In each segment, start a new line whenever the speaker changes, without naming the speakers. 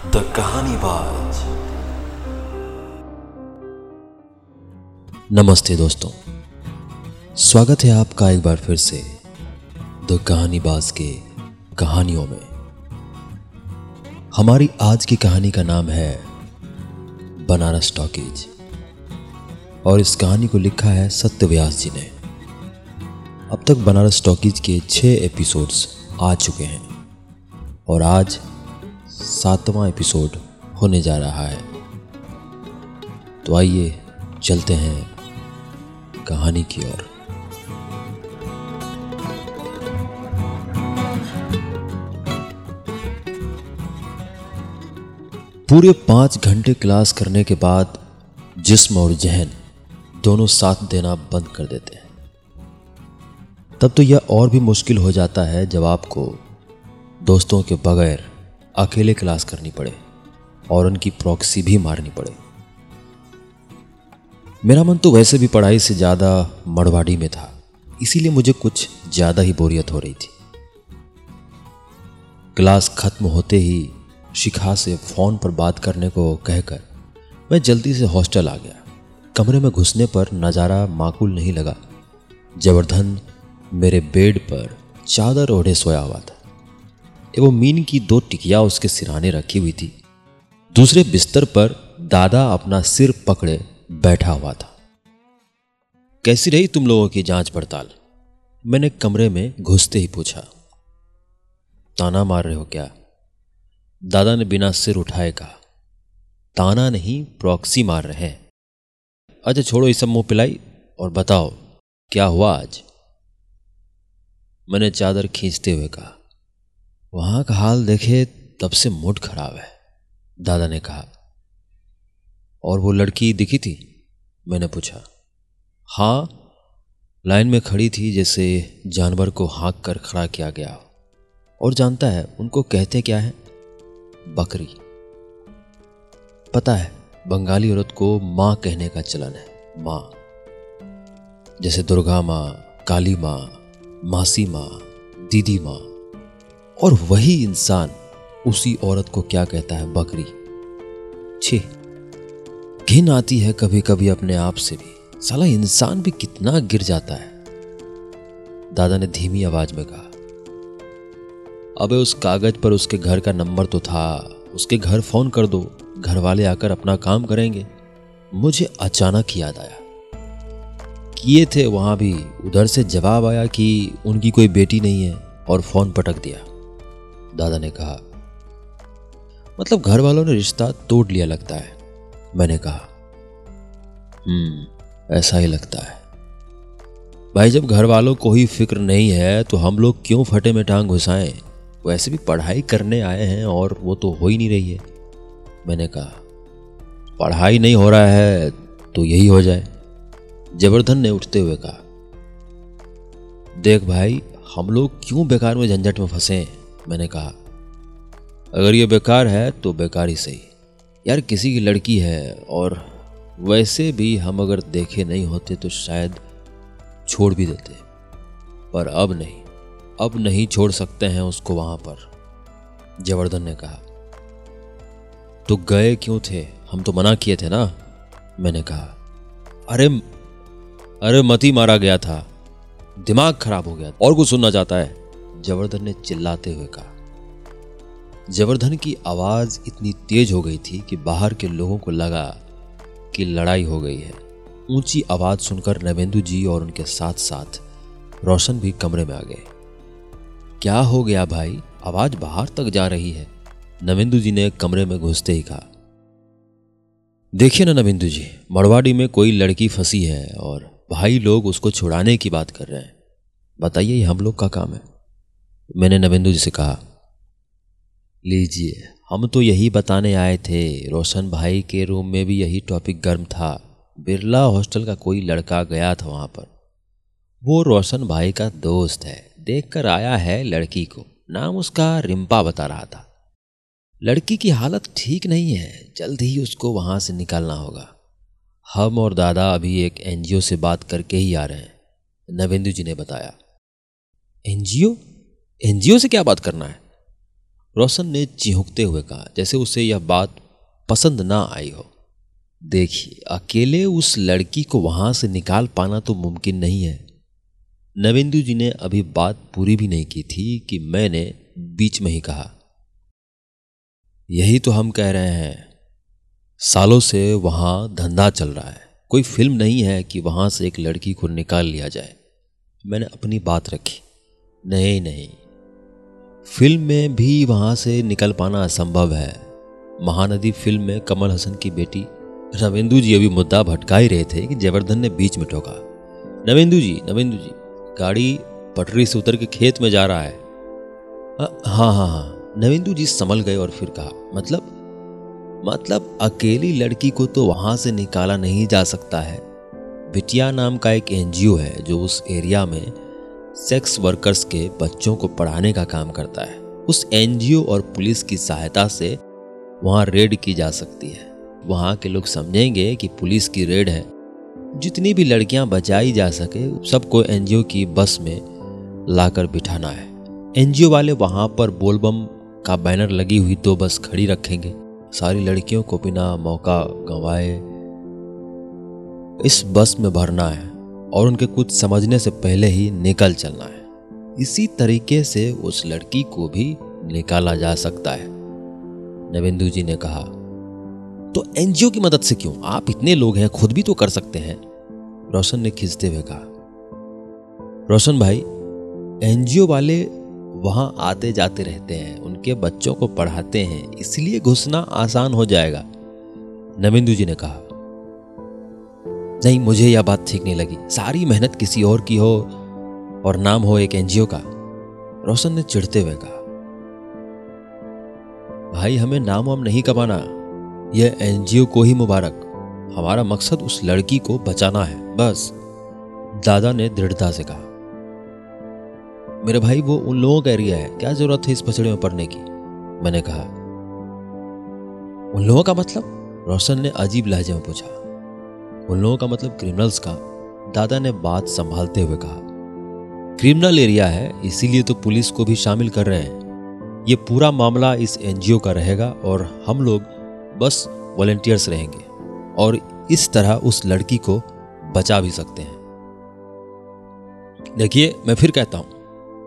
The कहानी बाज
नमस्ते दोस्तों। स्वागत है आपका एक बार फिर से द कहानी बाज के कहानियों में। हमारी आज की कहानी का नाम है बनारस टॉकीज और इस कहानी को लिखा है सत्यव्यास जी ने। अब तक बनारस टॉकीज के छह एपिसोड्स आ चुके हैं। और आज सातवां एपिसोड होने जा रहा है। तो आइए चलते हैं कहानी की ओर। पूरे पाँच घंटे क्लास करने के बाद जिस्म और जहन दोनों साथ देना बंद कर देते हैं। तब तो यह और भी मुश्किल हो जाता है जब आपको दोस्तों के बगैर अकेले क्लास करनी पड़े और उनकी प्रॉक्सी भी मारनी पड़े। मेरा मन तो वैसे भी पढ़ाई से ज़्यादा मड़वाड़ी में था, इसीलिए मुझे कुछ ज़्यादा ही बोरियत हो रही थी। क्लास खत्म होते ही शिखा से फ़ोन पर बात करने को कहकर मैं जल्दी से हॉस्टल आ गया। कमरे में घुसने पर नज़ारा माकूल नहीं लगा। जबरधन मेरे बेड पर चादर ओढ़े सोया हुआ था। एवं मीन की दो टिकिया उसके सिराने रखी हुई थी। दूसरे बिस्तर पर दादा अपना सिर पकड़े बैठा हुआ था। कैसी रही तुम लोगों की जाँच पड़ताल? मैंने कमरे में घुसते ही पूछा। ताना मार रहे हो क्या? दादा ने बिना सिर उठाए कहा। ताना नहीं, प्रॉक्सी मार रहे हैं। अच्छा छोड़ो ये सब मुँह पिलाई और बताओ, क्या हुआ आज? मैंने चादर खींचते हुए कहा। वहाँ का हाल देखे तब से मूड खराब है। दादा ने कहा, और वो लड़की दिखी थी? मैंने पूछा। हाँ लाइन में खड़ी थी जैसे जानवर को हाँक कर खड़ा किया गया हो। और जानता है, उनको कहते क्या है? बकरी। पता है, बंगाली औरत को माँ कहने का चलन है, माँ। जैसे दुर्गा माँ, काली माँ, मासी माँ, दीदी माँ। और वही इंसान उसी औरत को क्या कहता है, बकरी। छे, घिन आती है कभी कभी अपने आप से भी। साला इंसान भी कितना गिर जाता है। दादा ने धीमी आवाज़ में कहा, अबे उस कागज़ पर उसके घर का नंबर तो था। उसके घर फ़ोन कर दो। घर वाले आकर अपना काम करेंगे। मुझे अचानक याद आया। किए थे वहाँ भी। उधर से जवाब आया कि उनकी कोई बेटी नहीं है और फ़ोन पटक दिया। दादा ने कहा मतलब घर वालों ने रिश्ता तोड़ लिया लगता है? मैंने कहा हम्म ऐसा ही लगता है। भाई, जब घर वालों को ही फ़िक्र नहीं है तो हम लोग क्यों फटे में टांग घुसाएँ? वैसे भी पढ़ाई करने आए हैं और वो तो हो ही नहीं रही है। मैंने कहा, पढ़ाई नहीं हो रहा है तो यही हो जाए। जबरधन ने उठते हुए कहा, देख भाई, हम लोग क्यों बेकार में झंझट में फंसे मैंने कहा, अगर ये बेकार है तो बेकार ही सही। यार, किसी की लड़की है और वैसे भी हम अगर देखे नहीं होते तो शायद छोड़ भी देते। पर अब नहीं अब नहीं छोड़ सकते हैं उसको वहाँ पर जवर्धन ने कहा। तो गए क्यों थे? हम तो मना किए थे ना? मैंने कहा। अरे अरे, मती मारा गया था। दिमाग खराब हो गया और कुछ सुनना चाहता है? जवर्धन ने चिल्लाते हुए कहा, जवर्धन की आवाज़ इतनी तेज हो गई थी कि बाहर के लोगों को लगा कि लड़ाई हो गई है। ऊँची आवाज़ सुनकर नवेंदु जी और उनके साथ साथ रोशन भी कमरे में आ गए। क्या हो गया भाई? आवाज़ बाहर तक जा रही है। नवेंदु जी ने कमरे में घुसते ही कहा, देखिए ना नवेंदु जी, मड़वाड़ी में कोई लड़की फंसी है और भाई लोग उसको छुड़ाने की बात कर रहे हैं। बताइए ये हम लोग का काम है। मैंने नवेंदु जी से कहा, लीजिए, हम तो यही बताने आए थे, रोशन भाई के रूम में भी यही टॉपिक गर्म था। बिरला हॉस्टल का कोई लड़का गया था वहाँ पर। वो रोशन भाई का दोस्त है, देखकर आया है लड़की को। नाम उसका रिम्पा बता रहा था। लड़की की हालत ठीक नहीं है, जल्द ही उसको वहाँ से निकालना होगा। हम और दादा अभी एक एनजीओ से बात करके ही आ रहे हैं, नवेंदु जी ने बताया। एनजीओ एनजीओ से क्या बात करना है? रोशन ने चिहुकते हुए कहा, जैसे उसे यह बात पसंद ना आई हो। देखिए, अकेले उस लड़की को वहाँ से निकाल पाना तो मुमकिन नहीं है। नवेंदु जी ने अभी बात पूरी भी नहीं की थी कि मैंने बीच में ही कहा। यही तो हम कह रहे हैं। सालों से वहाँ धंधा चल रहा है। कोई फ़िल्म नहीं है कि वहाँ से एक लड़की को निकाल लिया जाए। मैंने अपनी बात रखी। नहीं नहीं। फ़िल्म में भी वहाँ से निकल पाना असंभव है। महानदी फ़िल्म में कमल हसन की बेटी नवेंदु जी अभी मुद्दा भटका ही रहे थे कि जयवर्धन ने बीच में टोका नवेंदु जी नवेंदु जी गाड़ी पटरी से उतर के खेत में जा रहा है। आ, हाँ हाँ हाँ नवेंदु जी संभल गए और फिर कहा मतलब? मतलब अकेली लड़की को तो वहाँ से निकाला नहीं जा सकता है। बिटिया नाम का एक एनजीओ है जो उस एरिया में सेक्स वर्कर्स के बच्चों को पढ़ाने का काम करता है। उस एनजीओ और पुलिस की सहायता से वहाँ रेड की जा सकती है। वहाँ के लोग समझेंगे कि पुलिस की रेड है। जितनी भी लड़कियाँ बचाई जा सके, सबको एनजीओ की बस में लाकर बिठाना है। एनजीओ वाले वहाँ पर बोलबम का बैनर लगी हुई दो बस खड़ी रखेंगे। सारी लड़कियों को बिना मौका गंवाए इस बस में भरना है। और उनके कुछ समझने से पहले ही निकल चलना है। इसी तरीके से उस लड़की को भी निकाला जा सकता है। नवेंदु जी ने कहा तो एनजीओ की मदद से क्यों? आप इतने लोग हैं, खुद भी तो कर सकते हैं। रोशन ने खींचते हुए कहा, रोशन भाई, एनजीओ वाले वहाँ आते जाते रहते हैं, उनके बच्चों को पढ़ाते हैं, इसलिए घुसना आसान हो जाएगा। नविंदु जी ने कहा नहीं, मुझे यह बात ठीक नहीं लगी। सारी मेहनत किसी और की हो और नाम हो एक एनजीओ का। रोशन ने चिढ़ते हुए कहा, भाई, हमें नाम वाम नहीं कमाना। यह एनजीओ को ही मुबारक। हमारा मकसद उस लड़की को बचाना है। बस। दादा ने दृढ़ता से कहा, मेरे भाई, वो उन लोगों का एरिया है। क्या ज़रूरत है इस पचड़े में पढ़ने की? मैंने कहा, उन लोगों का मतलब? रोशन ने अजीब लहजे में पूछा उन लोगों का मतलब क्रिमिनल्स का, दादा ने बात संभालते हुए कहा क्रिमिनल एरिया है, इसीलिए तो पुलिस को भी शामिल कर रहे हैं। ये पूरा मामला इस एनजीओ का रहेगा और हम लोग बस वॉलेंटियर्स रहेंगे और इस तरह उस लड़की को बचा भी सकते हैं। देखिए, मैं फिर कहता हूँ,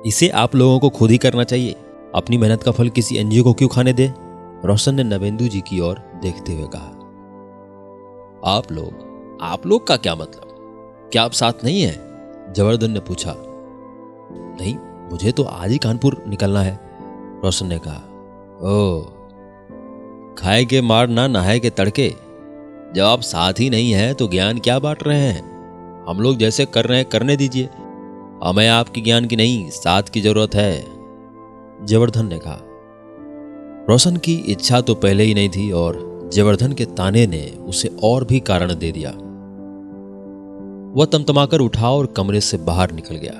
इसे आप लोगों को खुद ही करना चाहिए। अपनी मेहनत का फल किसी एनजीओ को क्यों खाने दे? रोशन ने नवेंदु जी की ओर देखते हुए कहा, आप लोग आप लोग का क्या मतलब? क्या आप साथ नहीं है? जवर्धन ने पूछा। नहीं, मुझे तो आज ही कानपुर निकलना है, रोशन ने कहा। ओ खाए के मार ना नहाए के तड़के। जब आप साथ ही नहीं है तो ज्ञान क्या बांट रहे हैं? हम लोग जैसे कर रहे हैं, करने दीजिए। हमें आपकी ज्ञान की नहीं, साथ की ज़रूरत है जवर्धन ने कहा। रोशन की इच्छा तो पहले ही नहीं थी, और जवर्धन के ताने ने उसे और भी कारण दे दिया। वह तमतमाकर उठा और कमरे से बाहर निकल गया।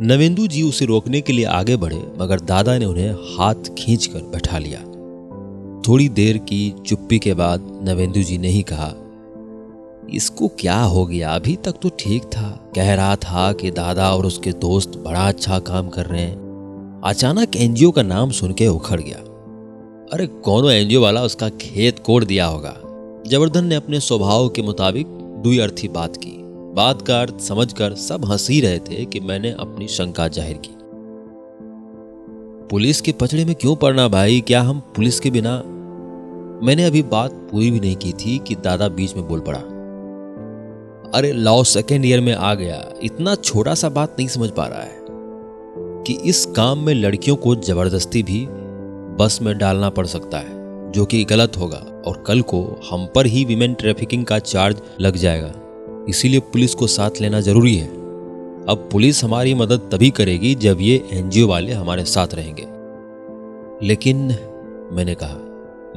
नवेंदु जी उसे रोकने के लिए आगे बढ़े, मगर दादा ने उन्हें हाथ खींचकर बैठा लिया। थोड़ी देर की चुप्पी के बाद नवेंदु जी ने ही कहा, इसको क्या हो गया? अभी तक तो ठीक था। कह रहा था कि दादा और उसके दोस्त बड़ा अच्छा काम कर रहे हैं। अचानक एनजीओ का नाम सुन के उखड़ गया। अरे, कौन एनजीओ वाला उसका खेत कोड़ दिया होगा। जवर्धन ने अपने स्वभाव के मुताबिक दुई अर्थी बात की। बात का अर्थ समझकर सब हँसी रहे थे कि मैंने अपनी शंका ज़ाहिर की। पुलिस के पचड़े में क्यों पड़ना भाई? क्या हम पुलिस के बिना? मैंने अभी बात पूरी भी नहीं की थी कि दादा बीच में बोल पड़ा। अरे, लॉ सेकेंड ईयर में आ गया। इतना छोटा सा बात नहीं समझ पा रहा है कि इस काम में लड़कियों को ज़बरदस्ती भी बस में डालना पड़ सकता है, जो कि गलत होगा और कल को हम पर ही विमेन ट्रैफिकिंग का चार्ज लग जाएगा। इसीलिए पुलिस को साथ लेना ज़रूरी है। अब पुलिस हमारी मदद तभी करेगी जब ये एनजीओ वाले हमारे साथ रहेंगे। लेकिन मैंने कहा,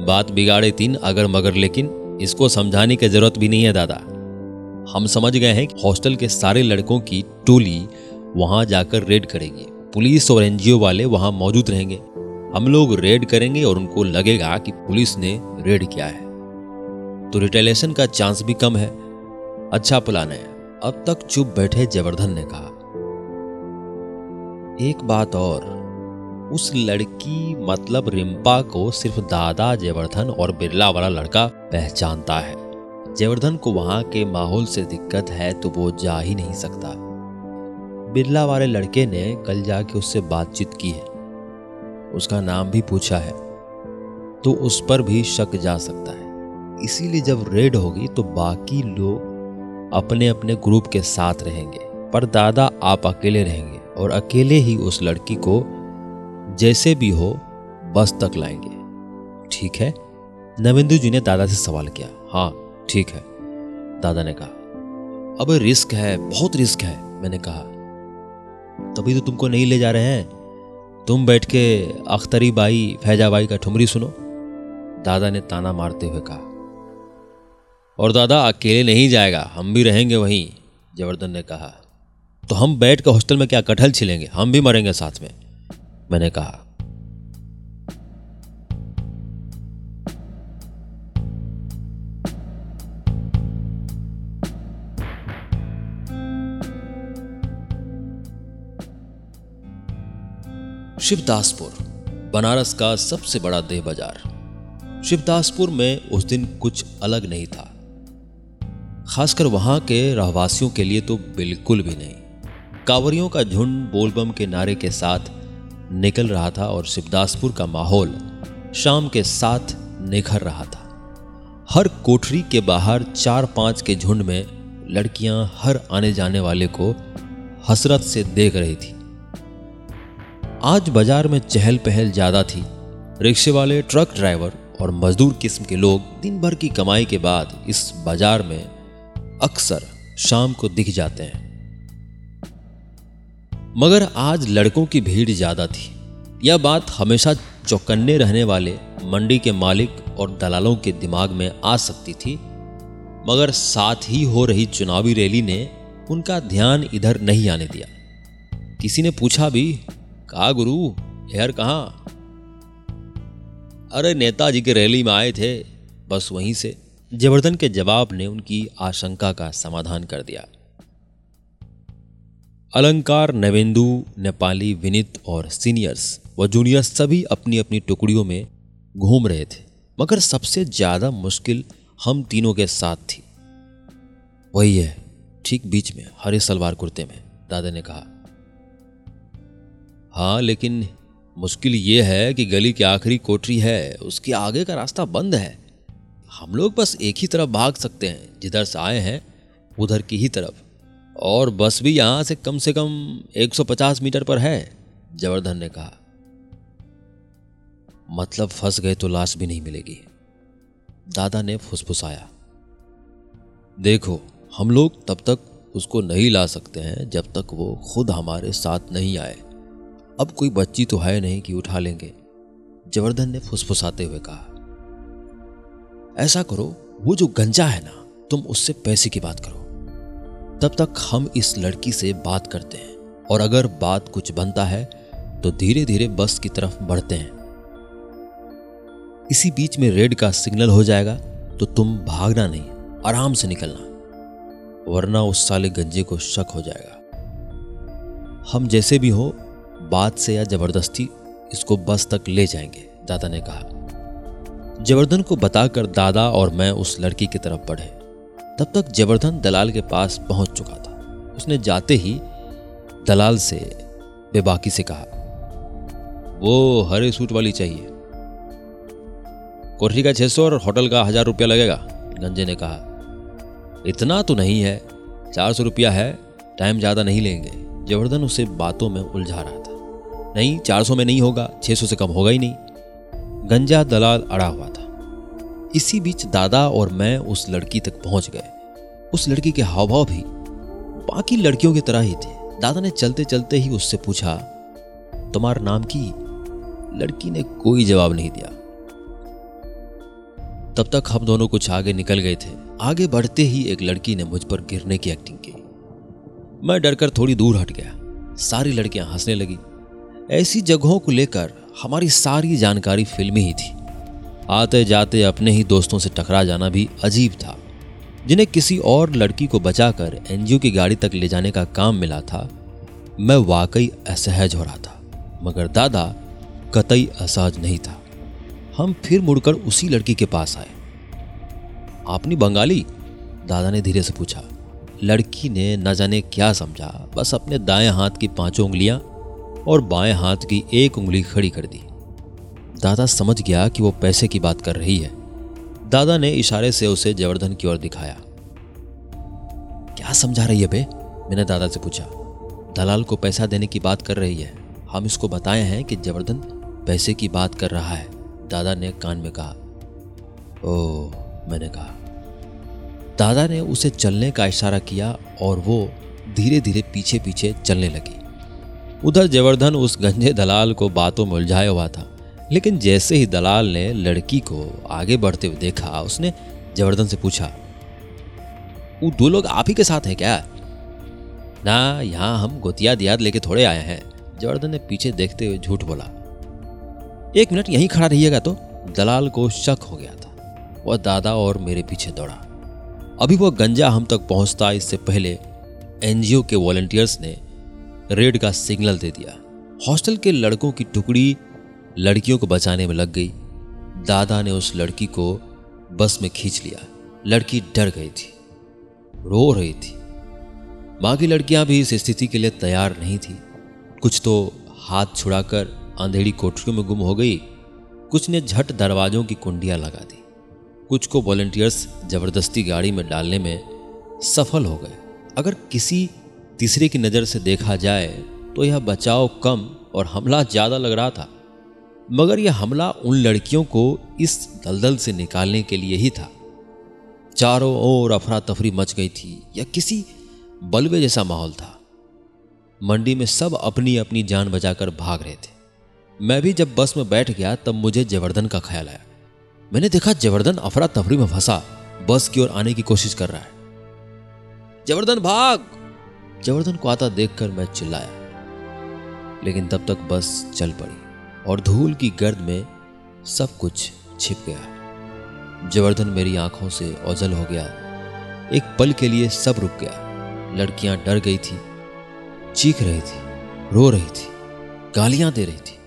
बात बिगाड़े तीन अगर मगर, लेकिन इसको समझाने की ज़रूरत भी नहीं है दादा। हम समझ गए हैं कि हॉस्टल के सारे लड़कों की टोली वहाँ जाकर रेड करेगी। पुलिस और एनजीओ वाले वहाँ मौजूद रहेंगे। हम लोग रेड करेंगे और उनको लगेगा कि पुलिस ने रेड किया है। तो रिटेलेशन का चांस भी कम है। अच्छा प्लान। है अब तक चुप बैठे जयवर्धन ने कहा, एक बात और, उस लड़की मतलब रिम्पा को सिर्फ़ दादा जयवर्धन और बिरला वाला लड़का पहचानता है। जयवर्धन को वहाँ के माहौल से दिक्कत है तो वो जा ही नहीं सकता। बिरला वाले लड़के ने कल जाके उससे बातचीत की है। उसका नाम भी पूछा है तो उस पर भी शक जा सकता है। इसीलिए जब रेड होगी तो बाकी लोग अपने अपने ग्रुप के साथ रहेंगे। पर दादा, आप अकेले रहेंगे और अकेले ही उस लड़की को जैसे भी हो, बस तक लाएँगे। ठीक है? नवेंदु जी ने दादा से सवाल किया। हाँ ठीक है। दादा ने कहा, अब रिस्क है, बहुत रिस्क है। मैंने कहा, तभी तो तुमको नहीं ले जा रहे हैं। तुम बैठ के अख्तरी बाई फैजाबाई का ठुमरी सुनो। दादा ने ताना मारते हुए कहा और दादा, अकेले नहीं जाएगा। हम भी रहेंगे वहीं, जवर्धन ने कहा। तो हम बैठ कर हॉस्टल में क्या कटहल छिलेंगे? हम भी मरेंगे साथ में, मैंने कहा। शिवदासपुर, बनारस का सबसे बड़ा देह बाज़ार। शिवदासपुर में उस दिन कुछ अलग नहीं था। खासकर वहाँ के रहवासियों के लिए तो बिल्कुल भी नहीं। कांवरियों का झुंड बोलबम के नारे के साथ निकल रहा था और शिवदासपुर का माहौल शाम के साथ निखर रहा था। हर कोठरी के बाहर चार पाँच के झुंड में लड़कियाँ हर आने जाने वाले को हसरत से देख रही थी। आज बाज़ार में चहल पहल ज़्यादा थी। रिक्शे वाले, ट्रक ड्राइवर और मजदूर किस्म के लोग दिन भर की कमाई के बाद इस बाज़ार में अक्सर शाम को दिख जाते हैं। मगर आज लड़कों की भीड़ ज़्यादा थी। यह बात हमेशा चौकन्ने रहने वाले मंडी के मालिक और दलालों के दिमाग में आ सकती थी। मगर साथ ही हो रही चुनावी रैली ने उनका ध्यान इधर नहीं आने दिया। किसी ने पूछा भी, कहा गुरु? यार कहा? अरे नेताजी के रैली में आए थे, बस वहीं से। जबरदन के जवाब ने उनकी आशंका का समाधान कर दिया। अलंकार, नवेंदु, नेपाली, विनित और सीनियर्स व जूनियर्स सभी अपनी अपनी टुकड़ियों में घूम रहे थे, मगर सबसे ज़्यादा मुश्किल हम तीनों के साथ थी। वही है, ठीक बीच में, हरे सलवार कुर्ते में, दादा ने कहा। हाँ लेकिन मुश्किल ये है कि गली की आखिरी कोठरी है, उसके आगे का रास्ता बंद है। हम लोग बस एक ही तरफ़ भाग सकते हैं, जिधर से आए हैं, उधर की ही तरफ़। और बस भी यहाँ से कम से कम 150 मीटर पर है, जवर्धन ने कहा। मतलब फंस गए तो लाश भी नहीं मिलेगी। दादा ने फुसफुसाया। देखो, हम लोग तब तक उसको नहीं ला सकते हैं, जब तक वो खुद हमारे साथ नहीं आए। अब कोई बच्ची तो है नहीं कि उठा लेंगे, जवर्धन ने फुसफुसाते हुए कहा। ऐसा करो, वो जो गंजा है ना, तुम उससे पैसे की बात करो। तब तक हम इस लड़की से बात करते हैं, और अगर बात कुछ बनता है तो धीरे धीरे बस की तरफ़ बढ़ते हैं। इसी बीच में रेड का सिग्नल हो जाएगा तो तुम भागना नहीं, आराम से निकलना, वरना उस साले गंजे को शक हो जाएगा। हम जैसे भी हो, बात से या ज़बरदस्ती, इसको बस तक ले जाएँगे, दादा ने कहा। जबरदन को बताकर दादा और मैं उस लड़की की तरफ़ बढ़े। तब तक जबरदन दलाल के पास पहुँच चुका था। उसने जाते ही दलाल से बेबाकी से कहा, वो हरे सूट वाली चाहिए। कोठरी का छह सौ और होटल का हज़ार रुपया लगेगा, गंजे ने कहा। इतना तो नहीं है, चार सौ रुपया है, टाइम ज़्यादा नहीं लेंगे। जबरदन उसे बातों में उलझा रहा था। नहीं, चार सौ में नहीं होगा, छह सौ से कम होगा ही नहीं। गंजा दलाल अड़ा हुआ इसी बीच दादा और मैं उस लड़की तक पहुँच गए। उस लड़की के हाव भाव भी बाकी लड़कियों की तरह ही थे। दादा ने चलते चलते ही उससे पूछा, तुम्हारा नाम की लड़की ने कोई जवाब नहीं दिया? तब तक हम दोनों कुछ आगे निकल गए थे। आगे बढ़ते ही एक लड़की ने मुझ पर गिरने की एक्टिंग की। मैं डरकर थोड़ी दूर हट गया। सारी लड़कियाँ हंसने लगी। ऐसी जगहों को लेकर हमारी सारी जानकारी फिल्मी ही थी। आते जाते अपने ही दोस्तों से टकरा जाना भी अजीब था। जिन्हें किसी और लड़की को बचाकर एनजीओ की गाड़ी तक ले जाने का काम मिला था, मैं वाकई असहज हो रहा था। मगर दादा कतई असहज नहीं था। हम फिर मुड़कर उसी लड़की के पास आए। आपनी बंगाली? दादा ने धीरे से पूछा। लड़की ने न जाने क्या समझा। बस अपने दाएँ हाथ की पाँचों उंगलियाँ और बाएँ हाथ की एक उंगली खड़ी कर दी। दादा समझ गया कि वो पैसे की बात कर रही है। दादा ने इशारे से उसे जवर्धन की ओर दिखाया। क्या समझा रही है बे? मैंने दादा से पूछा। दलाल को पैसा देने की बात कर रही है। हम इसको बताए हैं कि जवर्धन पैसे की बात कर रहा है। दादा ने कान में कहा। ओ, मैंने कहा। दादा ने उसे चलने का इशारा किया और वो धीरे धीरे पीछे पीछे चलने लगी। उधर जवर्धन उस गंजे दलाल को बातों में उलझाया हुआ था। लेकिन जैसे ही दलाल ने लड़की को आगे बढ़ते हुए देखा, उसने जवर्धन से पूछा वो दो लोग आप ही के साथ हैं क्या? ना, यहाँ हम गोतिया दियाद लेके थोड़े आए हैं जवर्धन ने पीछे देखते हुए झूठ बोला। एक मिनट, यहीं खड़ा रहिएगा तो दलाल को शक हो गया था। वह दादा और मेरे पीछे दौड़ा। अभी वह गंजा हम तक पहुँचता, इससे पहले एनजीओ के वॉलंटियर्स ने रेड का सिग्नल दे दिया। हॉस्टल के लड़कों की टुकड़ी लड़कियों को बचाने में लग गई। दादा ने उस लड़की को बस में खींच लिया। लड़की डर गई थी, रो रही थी। बाकी लड़कियाँ भी इस स्थिति के लिए तैयार नहीं थी। कुछ तो हाथ छुड़ाकर अंधेरी कोठरियों में गुम हो गई। कुछ ने झट दरवाजों की कुंडियाँ लगा दी। कुछ को वॉलंटियर्स ज़बरदस्ती गाड़ी में डालने में सफल हो गए। अगर किसी तीसरे की नज़र से देखा जाए तो यह बचाव कम और हमला ज़्यादा लग रहा था। मगर यह हमला उन लड़कियों को इस दलदल से निकालने के लिए ही था। चारों ओर अफरा तफरी मच गई थी, या किसी बलवे जैसा माहौल था। मंडी में सब अपनी अपनी जान बचाकर भाग रहे थे। मैं भी जब बस में बैठ गया, तब मुझे जवर्धन का ख्याल आया। मैंने देखा जवर्धन अफरा तफरी में फंसा, बस की ओर आने की कोशिश कर रहा है। जवर्धन भाग! जवर्धन को आता देखकर मैं चिल्लाया, लेकिन तब तक बस चल पड़ी। और धूल की गर्द में सब कुछ छिप गया। जवर्धन मेरी आँखों से ओझल हो गया। एक पल के लिए सब रुक गया। लड़कियाँ डर गई थी, चीख रही थी, रो रही थी, गालियाँ दे रही थी।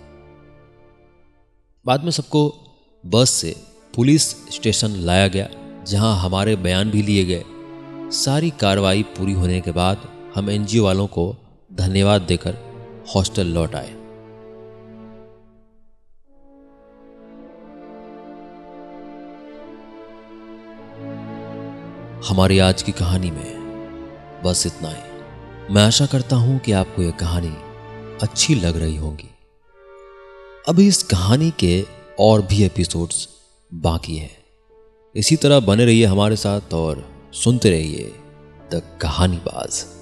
बाद में सबको बस से पुलिस स्टेशन लाया गया, जहाँ हमारे बयान भी लिए गए। सारी कार्रवाई पूरी होने के बाद हम एनजीओ वालों को धन्यवाद देकर हॉस्टल लौट आए। हमारी आज की कहानी में बस इतना ही। मैं आशा करता हूँ कि आपको यह कहानी अच्छी लग रही होगी। अभी इस कहानी के और भी एपिसोड्स बाकी हैं। इसी तरह बने रहिए हमारे साथ और सुनते रहिए द कहानी बाज़